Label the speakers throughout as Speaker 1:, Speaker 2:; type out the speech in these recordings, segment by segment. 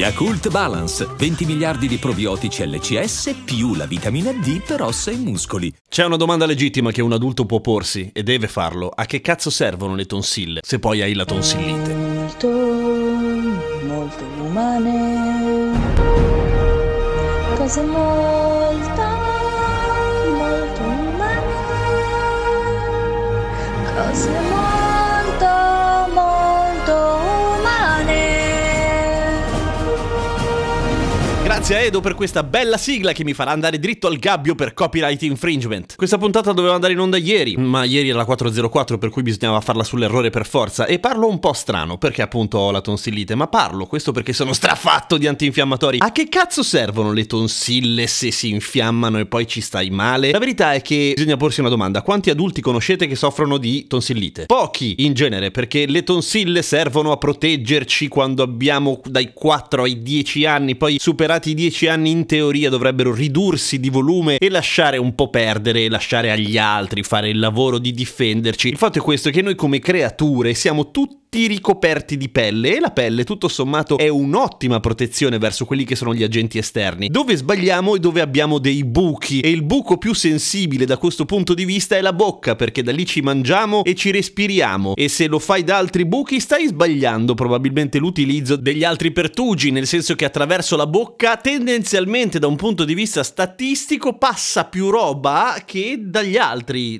Speaker 1: Yakult Balance, 20 miliardi di probiotici LCS più la vitamina D per ossa e muscoli.
Speaker 2: C'è una domanda legittima che un adulto può porsi e deve farlo. A che cazzo servono le tonsille se poi hai la tonsillite?
Speaker 3: molto, molto umane. Cose molto, molto umane. Cose molto,
Speaker 2: Grazie a Edo per questa bella sigla che mi farà andare dritto al gabbio per copyright infringement. Questa puntata doveva andare in onda ieri, ma ieri era la 404 per cui bisognava farla sull'errore per forza e parlo un po' strano perché appunto ho la tonsillite, ma parlo questo perché sono strafatto di antinfiammatori. A che cazzo servono le tonsille se si infiammano e poi ci stai male? La verità è che bisogna porsi una domanda, quanti adulti conoscete che soffrono di tonsillite? Pochi in genere perché le tonsille servono a proteggerci quando abbiamo dai 4 ai 10 anni, poi superati i 10 anni in teoria dovrebbero ridursi di volume e lasciare un po' perdere, lasciare agli altri fare il lavoro di difenderci. Il fatto è questo che noi come creature siamo tutti ricoperti di pelle e la pelle tutto sommato è un'ottima protezione verso quelli che sono gli agenti esterni. Dove sbagliamo e dove abbiamo dei buchi. E il buco più sensibile da questo punto di vista è la bocca perché da lì ci mangiamo e ci respiriamo. E se lo fai da altri buchi stai sbagliando probabilmente l'utilizzo degli altri pertugi nel senso che attraverso la bocca tendenzialmente da un punto di vista statistico passa più roba che dagli altri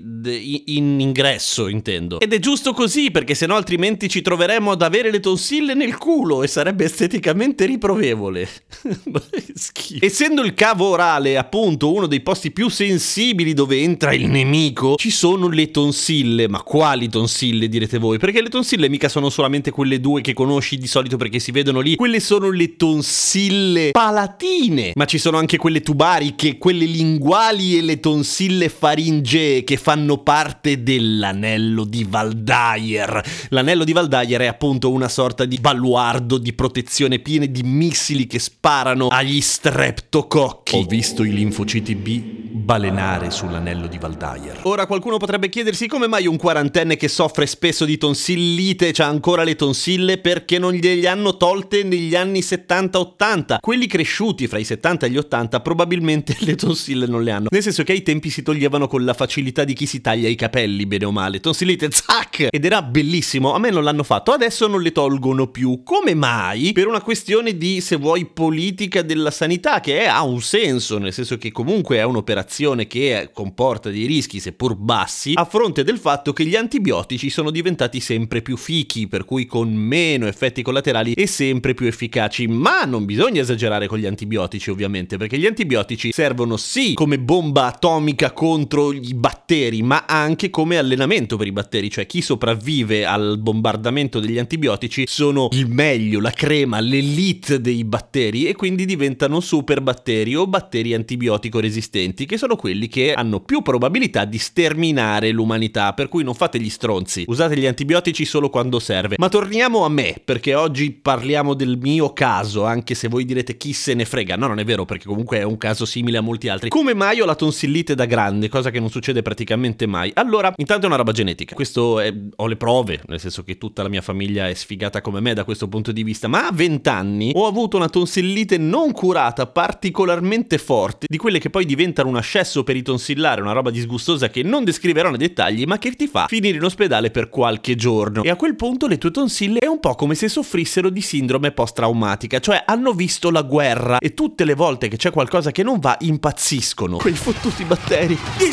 Speaker 2: in ingresso intendo. Ed è giusto così perché sennò altrimenti ci troveremmo ad avere le tonsille nel culo e sarebbe esteticamente riprovevole. Essendo il cavo orale appunto uno dei posti più sensibili dove entra il nemico ci sono le tonsille. Ma quali tonsille direte voi? Perché le tonsille mica sono solamente quelle due che conosci di solito perché si vedono lì. Quelle sono le tonsille palatine. Ma ci sono anche quelle tubariche quelle linguali e le tonsille faringee che fanno parte dell'anello di Valdayer l'anello di Valdayer è appunto una sorta di baluardo di protezione piene di missili che sparano agli streptococchi. Ho visto i linfociti B balenare sull'anello di Valdayer ora qualcuno potrebbe chiedersi come mai un quarantenne che soffre spesso di tonsillite ha ancora le tonsille perché non gliele hanno tolte negli anni 70-80 quelli cresciuti fra i 70 e gli 80 probabilmente le tonsille non le hanno. Nel senso che ai tempi si toglievano con la facilità di chi si taglia i capelli bene o male. Tonsillite zac! Ed era bellissimo. A me non l'hanno fatto. Adesso non le tolgono più. Come mai? Per una questione di se vuoi politica della sanità che è- ha un senso nel senso che comunque è un'operazione che comporta dei rischi seppur bassi a fronte del fatto che gli antibiotici sono diventati sempre più fichi per cui con meno effetti collaterali e sempre più efficaci. Ma non bisogna esagerare con gli antibiotici ovviamente perché gli antibiotici servono sì come bomba atomica contro i batteri ma anche come allenamento per i batteri cioè chi sopravvive al bombardamento degli antibiotici sono il meglio la crema l'elite dei batteri e quindi diventano super batteri o batteri antibiotico resistenti che sono quelli che hanno più probabilità di sterminare l'umanità per cui non fate gli stronzi usate gli antibiotici solo quando serve. Ma torniamo a me perché oggi parliamo del mio caso anche se voi direte chi se ne frega. No non è vero perché comunque è un caso simile a molti altri. Come mai ho la tonsillite da grande cosa che non succede praticamente mai? Allora intanto è una roba genetica. Questo è- ho le prove nel senso che tutta la mia famiglia è sfigata come me da questo punto di vista ma a 20 anni ho avuto una tonsillite non curata particolarmente forte di quelle che poi diventano un ascesso peritonsillare una roba disgustosa che non descriverò nei dettagli ma che ti fa finire in ospedale per qualche giorno. E a quel punto le tue tonsille è un po' come se soffrissero di sindrome post-traumatica cioè hanno visto la guerra e tutte le volte che c'è qualcosa che non va impazziscono. Quei fottuti batteri.
Speaker 4: Gli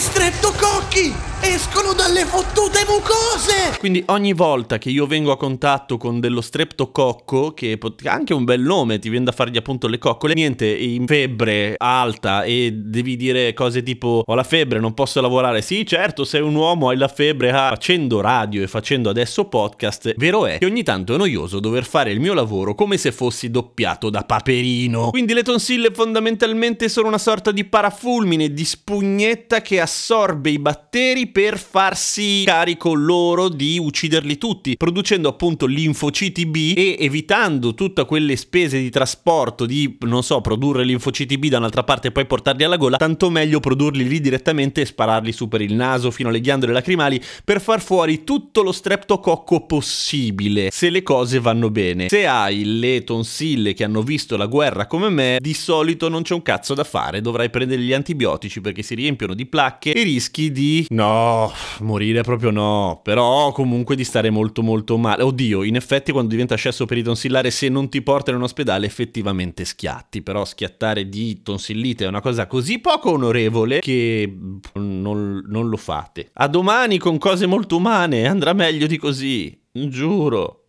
Speaker 4: streptococchi escono dalle fottute mucose!
Speaker 2: Quindi ogni volta che io vengo a contatto con dello streptococco, che ha anche un bel nome, ti viene da fargli appunto le coccole, niente, in febbre alta e devi dire cose tipo ho la febbre, non posso lavorare. Sì, certo, sei un uomo, hai la febbre. Ah, facendo radio e facendo adesso podcast, vero è che ogni tanto è noioso dover fare il mio lavoro come se fossi doppiato da Paperino. Quindi le tonsille fondamentalmente sono una sorta di parafulmine, di spugnetta che assorbe i batteri batteri per farsi carico loro di ucciderli tutti, producendo appunto linfociti B e evitando tutte quelle spese di trasporto di, non so, produrre linfociti B da un'altra parte e poi portarli alla gola, tanto meglio produrli lì direttamente e spararli su per il naso fino alle ghiandole lacrimali per far fuori tutto lo streptococco possibile, se le cose vanno bene. Se hai le tonsille che hanno visto la guerra come me, di solito non c'è un cazzo da fare, dovrai prendere gli antibiotici perché si riempiono di placche e rischi di... No, morire proprio no, però comunque di stare molto molto male. Oddio, in effetti quando diventa scesso peritonsillare se non ti portano in ospedale effettivamente schiatti, però schiattare di tonsillite è una cosa così poco onorevole che non, non lo fate. A domani con cose molto umane, andrà meglio di così, giuro.